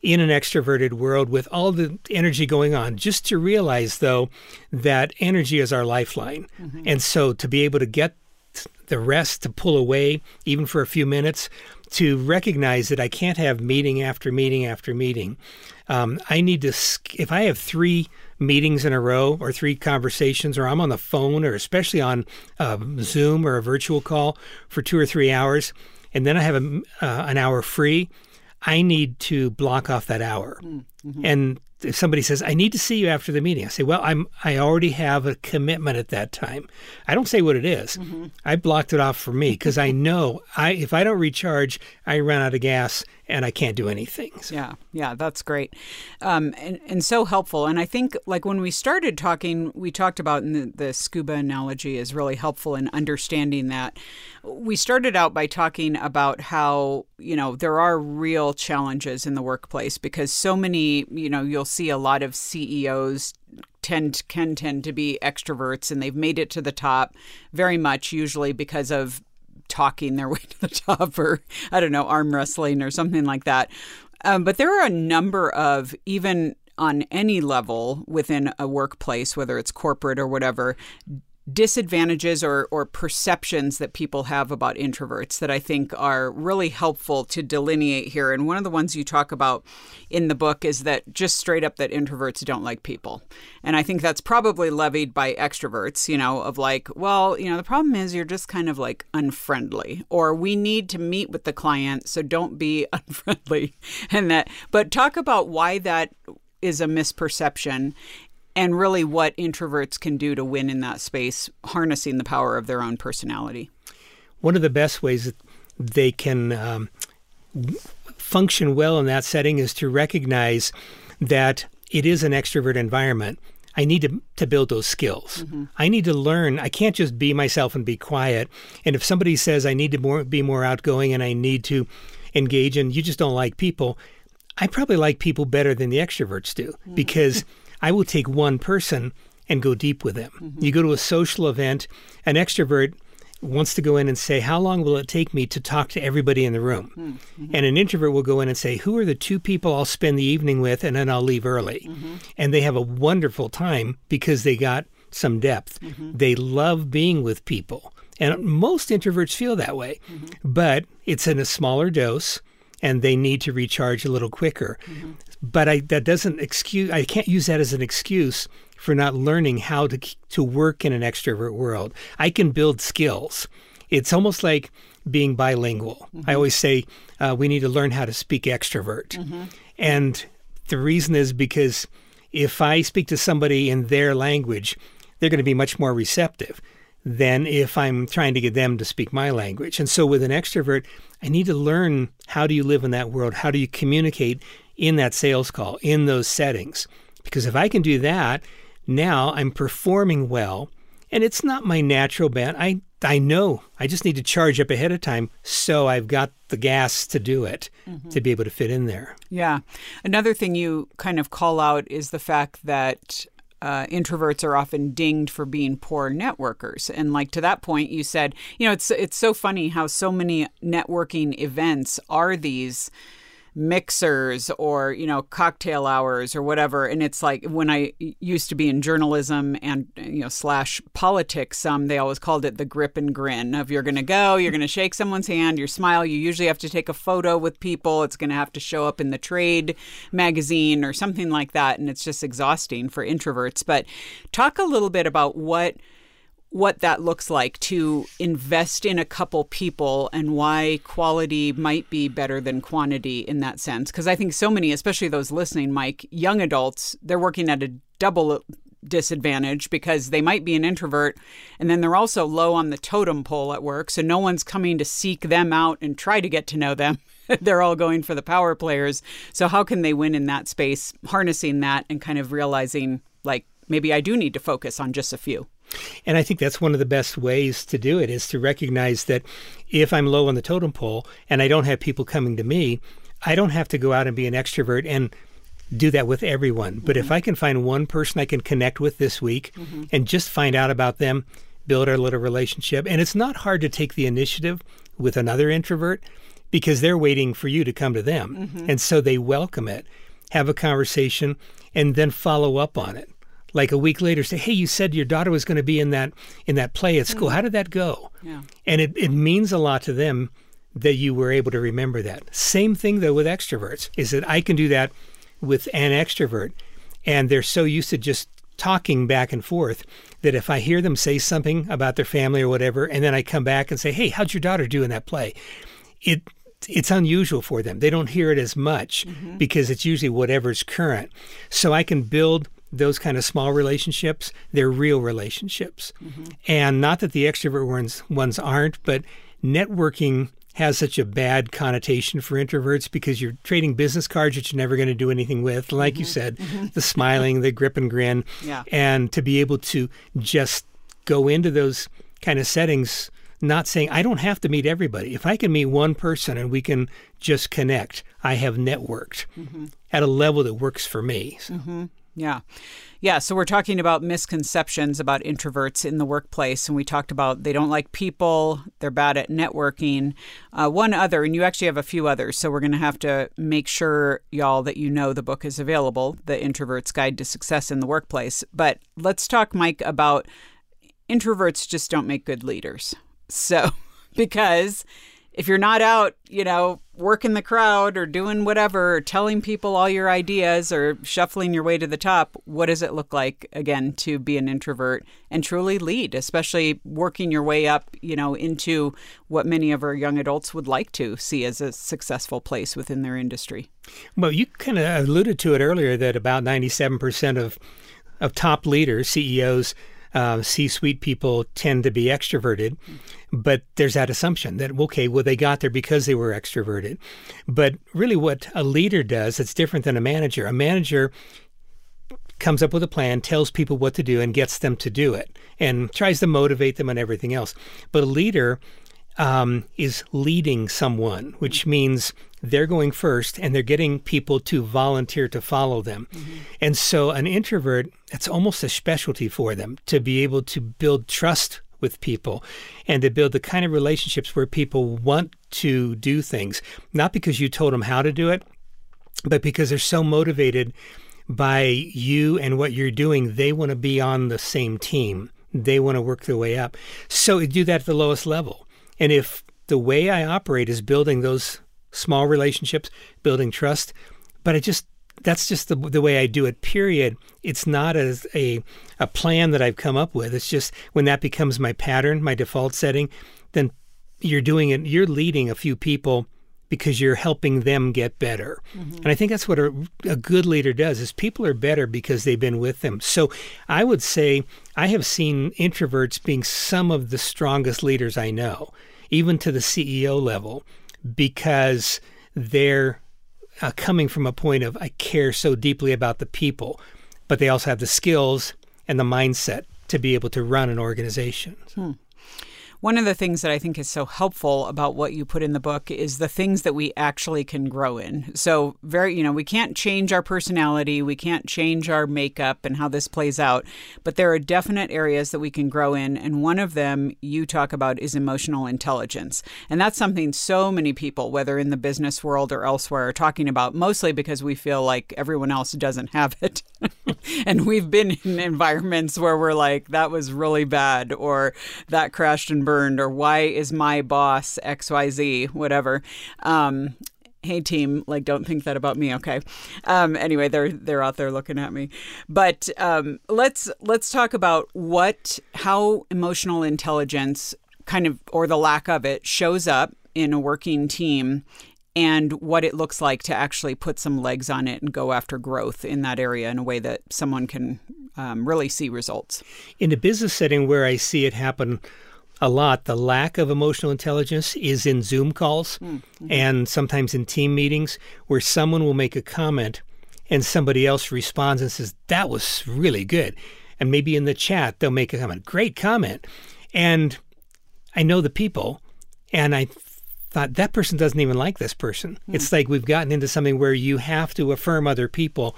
in an extroverted world with all the energy going on. Just to realize, though, that energy is our lifeline. Mm-hmm. And so to be able to get the rest to pull away, even for a few minutes, to recognize that I can't have meeting after meeting after meeting. Um, I need to, if I have three meetings in a row or three conversations, or I'm on the phone, or especially on uh, Zoom or a virtual call for two or three hours, and then I have a, uh, an hour free, I need to block off that hour. And if somebody says, "I need to see you after the meeting," I say, "Well, I'm I already have a commitment at that time." I don't say what it is. I blocked it off for me because I know I if I don't recharge, I run out of gas and I can't do anything. So- Yeah, yeah, that's great, um, and and so helpful. And I think like when we started talking, we talked about the, the scuba analogy is really helpful in understanding that. We started out by talking about how you know there are real challenges in the workplace because so many you know you'll see a lot of CEOs tend can tend to be extroverts and they've made it to the top very much usually because of talking their way to the top or I don't know arm wrestling or something like that. Um, but there are a number of even on any level within a workplace, whether it's corporate or whatever, disadvantages or, or perceptions that people have about introverts that I think are really helpful to delineate here. And one of the ones you talk about in the book is that just straight up that introverts don't like people. And I think that's probably levied by extroverts, you know, of like, well, you know, the problem is you're just kind of like unfriendly, or we need to meet with the client, so don't be unfriendly. And that, but talk about why that is a misperception and really what introverts can do to win in that space, harnessing the power of their own personality. one of the best ways that they can um, function well in that setting is to recognize that it is an extrovert environment. I need to, to build those skills. I need to learn. I can't just be myself and be quiet. And if somebody says I need to more, be more outgoing and I need to engage and you just don't like people, I probably like people better than the extroverts do because I will take one person and go deep with them. Mm-hmm. You go to a social event, an extrovert wants to go in and say, How long will it take me to talk to everybody in the room? Hmm. Mm-hmm. And an introvert will go in and say, Who are the two people I'll spend the evening with and then I'll leave early? Mm-hmm. And they have a wonderful time because they got some depth. They love being with people. And most introverts feel that way, but it's in a smaller dose and they need to recharge a little quicker. Mm-hmm. But I, that doesn't excuse, I can't use that as an excuse for not learning how to, to work in an extrovert world. I can build skills. It's almost like being bilingual. I mm-hmm. always say uh, we need to learn how to speak extrovert. Mm-hmm. And the reason is because if I speak to somebody in their language, they're going to be much more receptive than if I'm trying to get them to speak my language. And so with an extrovert, I need to learn how do you live in that world? How do you communicate in that sales call, in those settings? Because if I can do that, now I'm performing well. And it's not my natural bent. I I know. I just need to charge up ahead of time so I've got the gas to do it mm-hmm. to be able to fit in there. Yeah. Another thing you kind of call out is the fact that uh, introverts are often dinged for being poor networkers. And like to that point, you said, you know, it's it's so funny how so many networking events are these mixers or you know cocktail hours or whatever. And it's like when i used to be in journalism and you know slash politics um they always called it the grip and grin of you're going to go you're going to shake someone's hand you smile you usually have to take a photo with people it's going to have to show up in the trade magazine or something like that. And it's just exhausting for introverts. But talk a little bit about what what that looks like to invest in a couple people and why quality might be better than quantity in that sense. Because I think so many, especially those listening, Mike, young adults, they're working at a double disadvantage because they might be an introvert and then they're also low on the totem pole at work. So no one's coming to seek them out and try to get to know them. they're all going for the power players. So how can they win in that space, harnessing that and kind of realizing like maybe I do need to focus on just a few? And I think that's one of the best ways to do it is to recognize that if I'm low on the totem pole and I don't have people coming to me, I don't have to go out and be an extrovert and do that with everyone. Mm-hmm. But if mm-hmm. I can find one person I can connect with this week mm-hmm. and just find out about them, build our little relationship. And it's not hard to take the initiative with another introvert because they're waiting for you to come to them. Mm-hmm. And so they welcome it, have a conversation, and then follow up on it like a week later say, "Hey, you said your daughter was going to be in that in that play at school. Mm. How did that go?" Yeah. And it, it means a lot to them that you were able to remember that. Same thing though with extroverts is that I can do that with an extrovert and they're so used to just talking back and forth that if I hear them say something about their family or whatever and then I come back and say, "Hey, how'd your daughter do in that play?" It it's unusual for them. They don't hear it as much mm-hmm. because it's usually whatever's current. So I can build those kind of small relationships, they're real relationships. Mm-hmm. And not that the extrovert ones, ones aren't, but networking has such a bad connotation for introverts because you're trading business cards that you're never going to do anything with. Like mm-hmm. you said, mm-hmm. the smiling, the grip and grin. Yeah. And to be able to just go into those kind of settings, not saying, I don't have to meet everybody. If I can meet one person and we can just connect, I have networked mm-hmm. at a level that works for me. So. Mm-hmm. Yeah. Yeah. So we're talking about misconceptions about introverts in the workplace. And we talked about they don't like people, they're bad at networking. Uh, one other, and you actually have a few others. So we're going to have to make sure, y'all, that you know the book is available The Introvert's Guide to Success in the Workplace. But let's talk, Mike, about introverts just don't make good leaders. So, because if you're not out, you know, working the crowd or doing whatever, or telling people all your ideas or shuffling your way to the top, what does it look like again to be an introvert and truly lead, especially working your way up, you know, into what many of our young adults would like to see as a successful place within their industry? Well, you kind of alluded to it earlier that about 97% of of top leaders, CEOs, uh, C-suite people tend to be extroverted, but there's that assumption that okay, well they got there because they were extroverted. But really, what a leader does, it's different than a manager. A manager comes up with a plan, tells people what to do, and gets them to do it, and tries to motivate them and everything else. But a leader um, is leading someone, which means they're going first and they're getting people to volunteer to follow them. Mm-hmm. And so, an introvert, it's almost a specialty for them to be able to build trust with people and to build the kind of relationships where people want to do things, not because you told them how to do it, but because they're so motivated by you and what you're doing, they want to be on the same team. They want to work their way up. So, do that at the lowest level. And if the way I operate is building those small relationships, building trust, but I just that's just the, the way I do it, period. It's not as a, a plan that I've come up with. It's just when that becomes my pattern, my default setting, then you're doing it, you're leading a few people because you're helping them get better. Mm-hmm. And I think that's what a, a, good leader does is people are better because they've been with them. So I would say I have seen introverts being some of the strongest leaders I know even to the CEO level, because they're uh, coming from a point of, I care so deeply about the people, but they also have the skills and the mindset to be able to run an organization. Hmm. One of the things that I think is so helpful about what you put in the book is the things that we actually can grow in. So, very, you know, we can't change our personality, we can't change our makeup and how this plays out, but there are definite areas that we can grow in. And one of them you talk about is emotional intelligence. And that's something so many people, whether in the business world or elsewhere, are talking about, mostly because we feel like everyone else doesn't have it. and we've been in environments where we're like, that was really bad, or that crashed and burned, or why is my boss XYZ, whatever. Um, hey team like don't think that about me okay? Um, anyway they're they're out there looking at me. But um, let's let's talk about what how emotional intelligence kind of or the lack of it shows up in a working team and what it looks like to actually put some legs on it and go after growth in that area in a way that someone can um, really see results. In a business setting where i see it happen a lot. The lack of emotional intelligence is in Zoom calls mm-hmm. and sometimes in team meetings where someone will make a comment and somebody else responds and says, That was really good. And maybe in the chat, they'll make a comment, Great comment. And I know the people, and I thought that person doesn't even like this person. Mm-hmm. It's like we've gotten into something where you have to affirm other people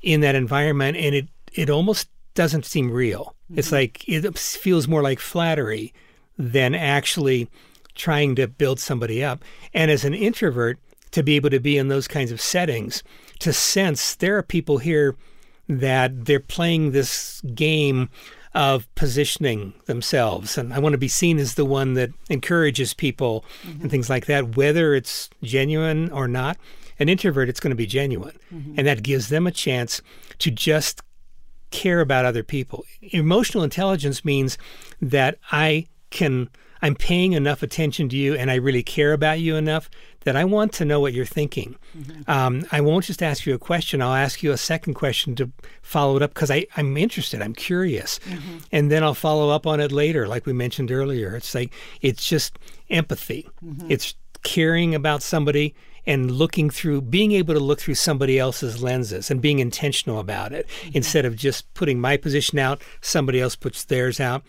in that environment, and it, it almost doesn't seem real. Mm-hmm. It's like it feels more like flattery than actually trying to build somebody up. And as an introvert, to be able to be in those kinds of settings, to sense there are people here that they're playing this game of positioning themselves. And I want to be seen as the one that encourages people mm-hmm. and things like that, whether it's genuine or not. An introvert, it's going to be genuine. Mm-hmm. And that gives them a chance to just care about other people. Emotional intelligence means that I can I'm paying enough attention to you and I really care about you enough that I want to know what you're thinking. Mm-hmm. Um, I won't just ask you a question. I'll ask you a second question to follow it up because I'm interested. I'm curious. Mm-hmm. And then I'll follow up on it later, like we mentioned earlier. It's like, it's just empathy. Mm-hmm. It's caring about somebody and looking through, being able to look through somebody else's lenses and being intentional about it mm-hmm. instead of just putting my position out, somebody else puts theirs out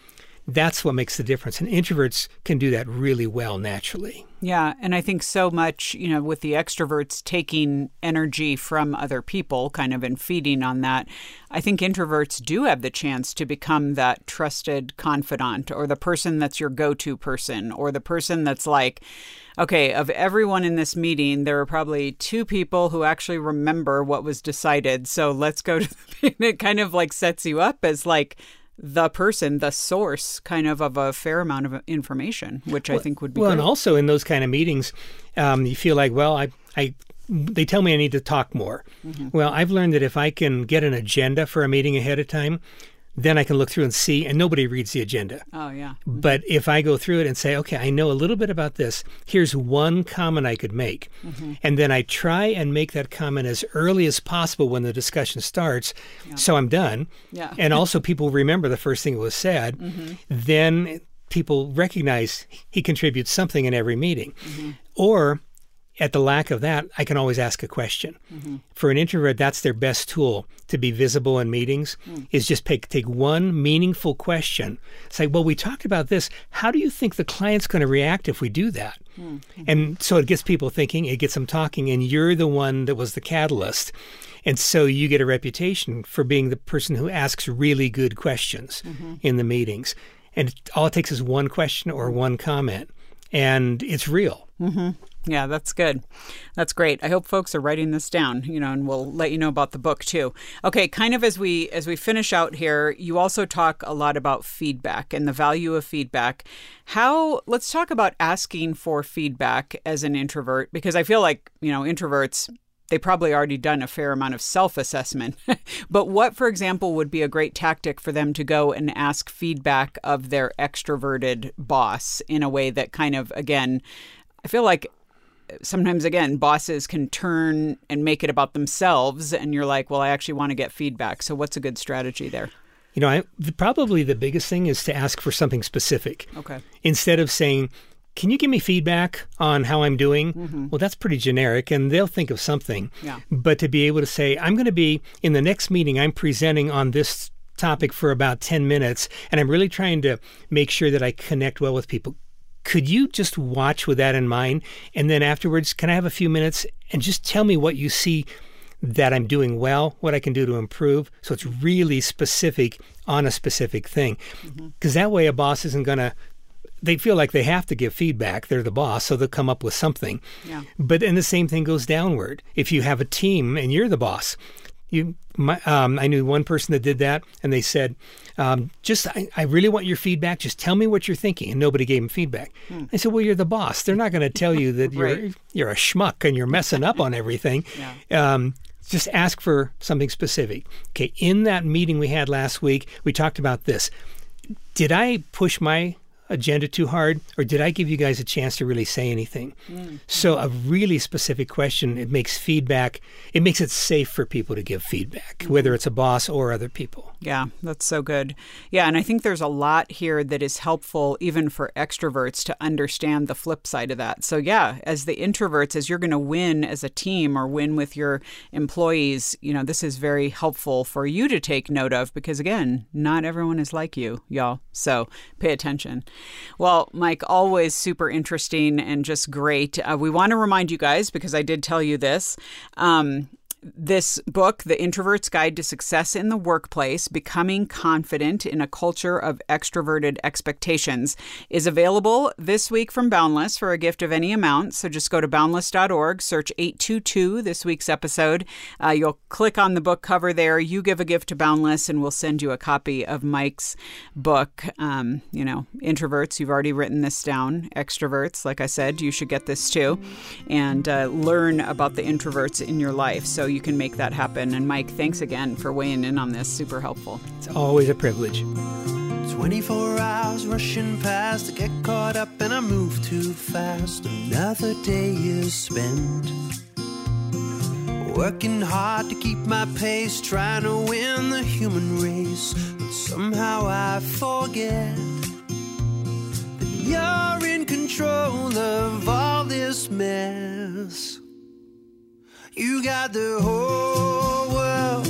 that's what makes the difference. And introverts can do that really well naturally. Yeah. And I think so much, you know, with the extroverts taking energy from other people, kind of and feeding on that, I think introverts do have the chance to become that trusted confidant or the person that's your go to person or the person that's like, okay, of everyone in this meeting, there are probably two people who actually remember what was decided. So let's go to the, meeting. it kind of like sets you up as like, the person, the source, kind of of a fair amount of information, which well, I think would be well. Good. And also in those kind of meetings, um, you feel like, well, I, I, they tell me I need to talk more. Mm-hmm. Well, I've learned that if I can get an agenda for a meeting ahead of time, then I can look through and see, and nobody reads the agenda. Oh, yeah. Mm-hmm. But if I go through it and say, okay, I know a little bit about this, here's one comment I could make. Mm-hmm. And then I try and make that comment as early as possible when the discussion starts. Yeah. So I'm done. Yeah. and also, people remember the first thing that was said. Mm-hmm. Then people recognize he contributes something in every meeting. Mm-hmm. Or at the lack of that, I can always ask a question. Mm-hmm. For an introvert, that's their best tool to be visible in meetings mm. is just take, take one meaningful question. Say, well, we talked about this. How do you think the client's going to react if we do that? Mm-hmm. And so it gets people thinking, it gets them talking, and you're the one that was the catalyst. And so you get a reputation for being the person who asks really good questions mm-hmm. in the meetings. And all it takes is one question or one comment, and it's real. Yeah, that's good. That's great. I hope folks are writing this down, you know, and we'll let you know about the book too. Okay, kind of as we as we finish out here, you also talk a lot about feedback and the value of feedback. How let's talk about asking for feedback as an introvert because I feel like, you know, introverts they probably already done a fair amount of self-assessment. but what for example would be a great tactic for them to go and ask feedback of their extroverted boss in a way that kind of again I feel like sometimes again bosses can turn and make it about themselves and you're like well i actually want to get feedback so what's a good strategy there you know I, probably the biggest thing is to ask for something specific okay instead of saying can you give me feedback on how i'm doing mm-hmm. well that's pretty generic and they'll think of something yeah. but to be able to say i'm going to be in the next meeting i'm presenting on this topic for about 10 minutes and I'm really trying to make sure that I connect well with people. Could you just watch with that in mind? And then afterwards, can I have a few minutes and just tell me what you see that I'm doing well, what I can do to improve? So it's really specific on a specific thing. Because mm-hmm. that way, a boss isn't going to they feel like they have to give feedback. They're the boss, so they'll come up with something. Yeah. But then the same thing goes downward. If you have a team and you're the boss, you, my, um, I knew one person that did that, and they said, um, "Just, I, I, really want your feedback. Just tell me what you're thinking." And nobody gave him feedback. Hmm. I said, "Well, you're the boss. They're not going to tell you that right. you're you're a schmuck and you're messing up on everything." Yeah. Um, just ask for something specific. Okay. In that meeting we had last week, we talked about this. Did I push my agenda too hard, or did I give you guys a chance to really say anything? Mm. So, a really specific question, it makes feedback, it makes it safe for people to give feedback, mm. whether it's a boss or other people. Yeah, that's so good. Yeah, and I think there's a lot here that is helpful even for extroverts to understand the flip side of that. So, yeah, as the introverts, as you're going to win as a team or win with your employees, you know, this is very helpful for you to take note of because, again, not everyone is like you, y'all. So, pay attention. Well, Mike, always super interesting and just great. Uh, we want to remind you guys, because I did tell you this, um, this book, The Introvert's Guide to Success in the Workplace Becoming Confident in a Culture of Extroverted Expectations, is available this week from Boundless for a gift of any amount. So just go to boundless.org, search 822, this week's episode. Uh, you'll click on the book cover there. You give a gift to Boundless, and we'll send you a copy of Mike's book. Um, you know, introverts, you've already written this down. Extroverts, like I said, you should get this too, and uh, learn about the introverts in your life. So you can make that happen. And Mike, thanks again for weighing in on this. Super helpful. It's always a privilege. 24 hours rushing past, I get caught up and I move too fast. Another day is spent. Working hard to keep my pace, trying to win the human race. But somehow I forget that you're in control of all this mess. You got the whole world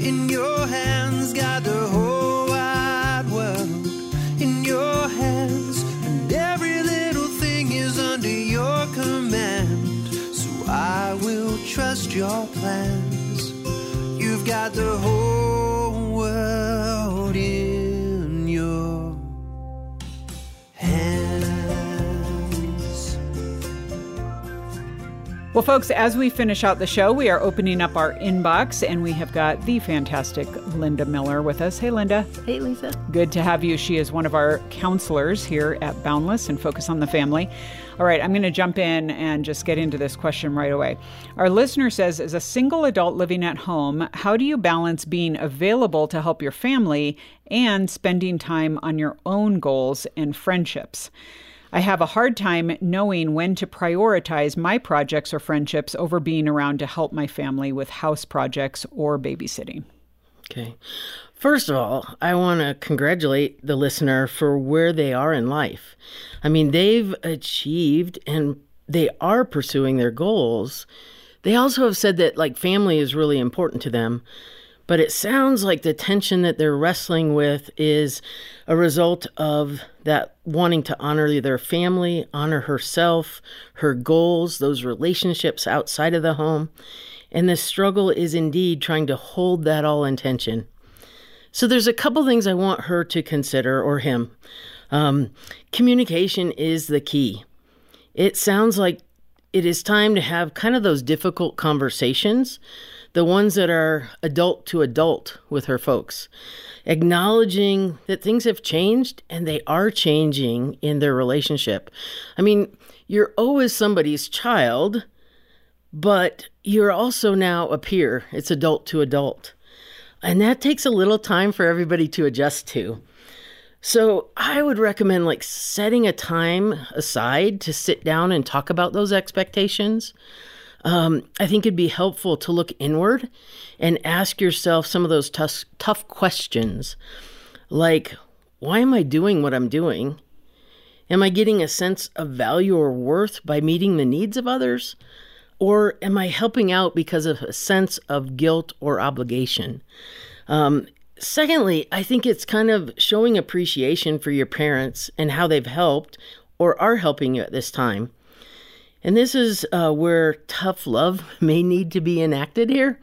in your hands, got the whole wide world in your hands, and every little thing is under your command. So I will trust your plans. You've got the whole Well, folks, as we finish out the show, we are opening up our inbox and we have got the fantastic Linda Miller with us. Hey, Linda. Hey, Lisa. Good to have you. She is one of our counselors here at Boundless and Focus on the Family. All right, I'm going to jump in and just get into this question right away. Our listener says As a single adult living at home, how do you balance being available to help your family and spending time on your own goals and friendships? I have a hard time knowing when to prioritize my projects or friendships over being around to help my family with house projects or babysitting. Okay. First of all, I want to congratulate the listener for where they are in life. I mean, they've achieved and they are pursuing their goals. They also have said that like family is really important to them. But it sounds like the tension that they're wrestling with is a result of that wanting to honor their family, honor herself, her goals, those relationships outside of the home. And the struggle is indeed trying to hold that all in tension. So there's a couple things I want her to consider, or him. Um, communication is the key. It sounds like it is time to have kind of those difficult conversations the ones that are adult to adult with her folks, acknowledging that things have changed and they are changing in their relationship. I mean, you're always somebody's child, but you're also now a peer. It's adult to adult. And that takes a little time for everybody to adjust to. So I would recommend like setting a time aside to sit down and talk about those expectations um, I think it'd be helpful to look inward and ask yourself some of those tough, tough questions like, why am I doing what I'm doing? Am I getting a sense of value or worth by meeting the needs of others? Or am I helping out because of a sense of guilt or obligation? Um, secondly, I think it's kind of showing appreciation for your parents and how they've helped or are helping you at this time. And this is uh, where tough love may need to be enacted here.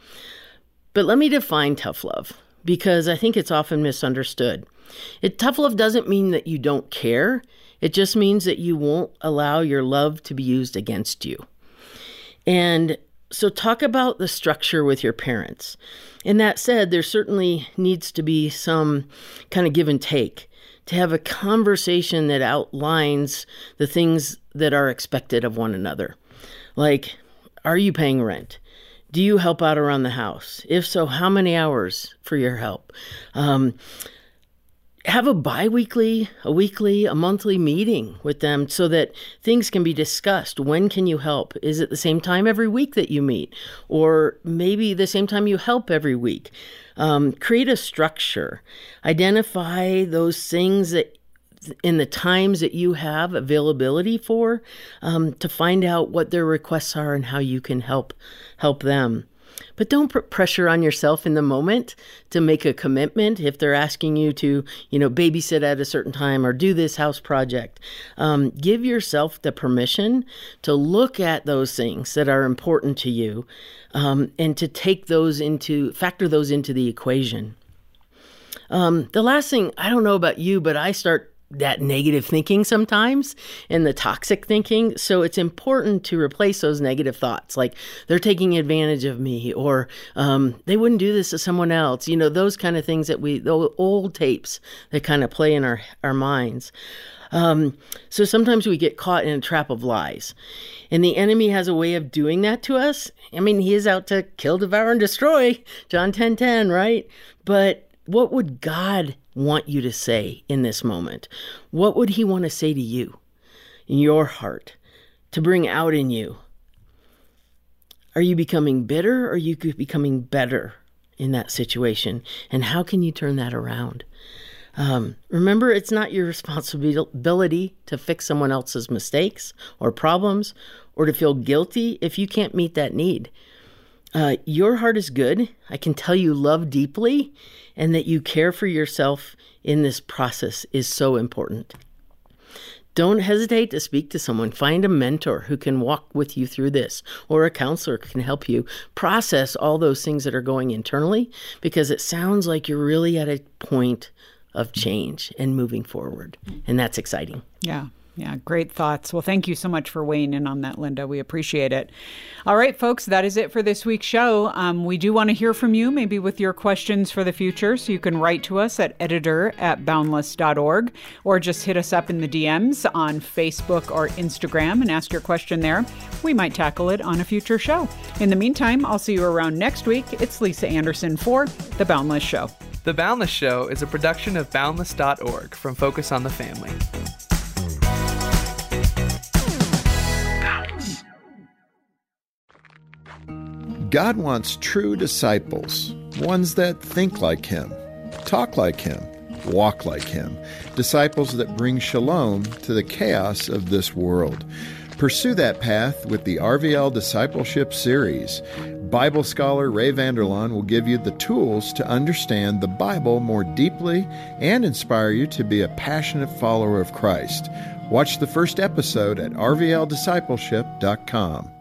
But let me define tough love because I think it's often misunderstood. It, tough love doesn't mean that you don't care, it just means that you won't allow your love to be used against you. And so, talk about the structure with your parents. And that said, there certainly needs to be some kind of give and take to have a conversation that outlines the things that are expected of one another. Like, are you paying rent? Do you help out around the house? If so, how many hours for your help? Um, have a bi-weekly a weekly a monthly meeting with them so that things can be discussed when can you help is it the same time every week that you meet or maybe the same time you help every week um, create a structure identify those things that in the times that you have availability for um, to find out what their requests are and how you can help help them but don't put pressure on yourself in the moment to make a commitment if they're asking you to, you know, babysit at a certain time or do this house project. Um, give yourself the permission to look at those things that are important to you um, and to take those into, factor those into the equation. Um, the last thing, I don't know about you, but I start that negative thinking sometimes and the toxic thinking. So it's important to replace those negative thoughts like they're taking advantage of me or um, they wouldn't do this to someone else. You know, those kind of things that we, the old tapes that kind of play in our, our minds. Um, so sometimes we get caught in a trap of lies. And the enemy has a way of doing that to us. I mean, he is out to kill, devour, and destroy. John 10 10, right? But what would God want you to say in this moment? What would He want to say to you in your heart to bring out in you? Are you becoming bitter or are you becoming better in that situation? And how can you turn that around? Um, remember, it's not your responsibility to fix someone else's mistakes or problems or to feel guilty if you can't meet that need. Uh, your heart is good. I can tell you love deeply and that you care for yourself in this process is so important. Don't hesitate to speak to someone. Find a mentor who can walk with you through this, or a counselor can help you process all those things that are going internally because it sounds like you're really at a point of change and moving forward. And that's exciting. Yeah. Yeah, great thoughts. Well, thank you so much for weighing in on that, Linda. We appreciate it. All right, folks, that is it for this week's show. Um, we do want to hear from you, maybe with your questions for the future. So you can write to us at editor at boundless.org or just hit us up in the DMs on Facebook or Instagram and ask your question there. We might tackle it on a future show. In the meantime, I'll see you around next week. It's Lisa Anderson for The Boundless Show. The Boundless Show is a production of boundless.org from Focus on the Family. God wants true disciples, ones that think like Him, talk like Him, walk like Him, disciples that bring shalom to the chaos of this world. Pursue that path with the RVL Discipleship Series. Bible scholar Ray Vander Laan will give you the tools to understand the Bible more deeply and inspire you to be a passionate follower of Christ. Watch the first episode at rvldiscipleship.com.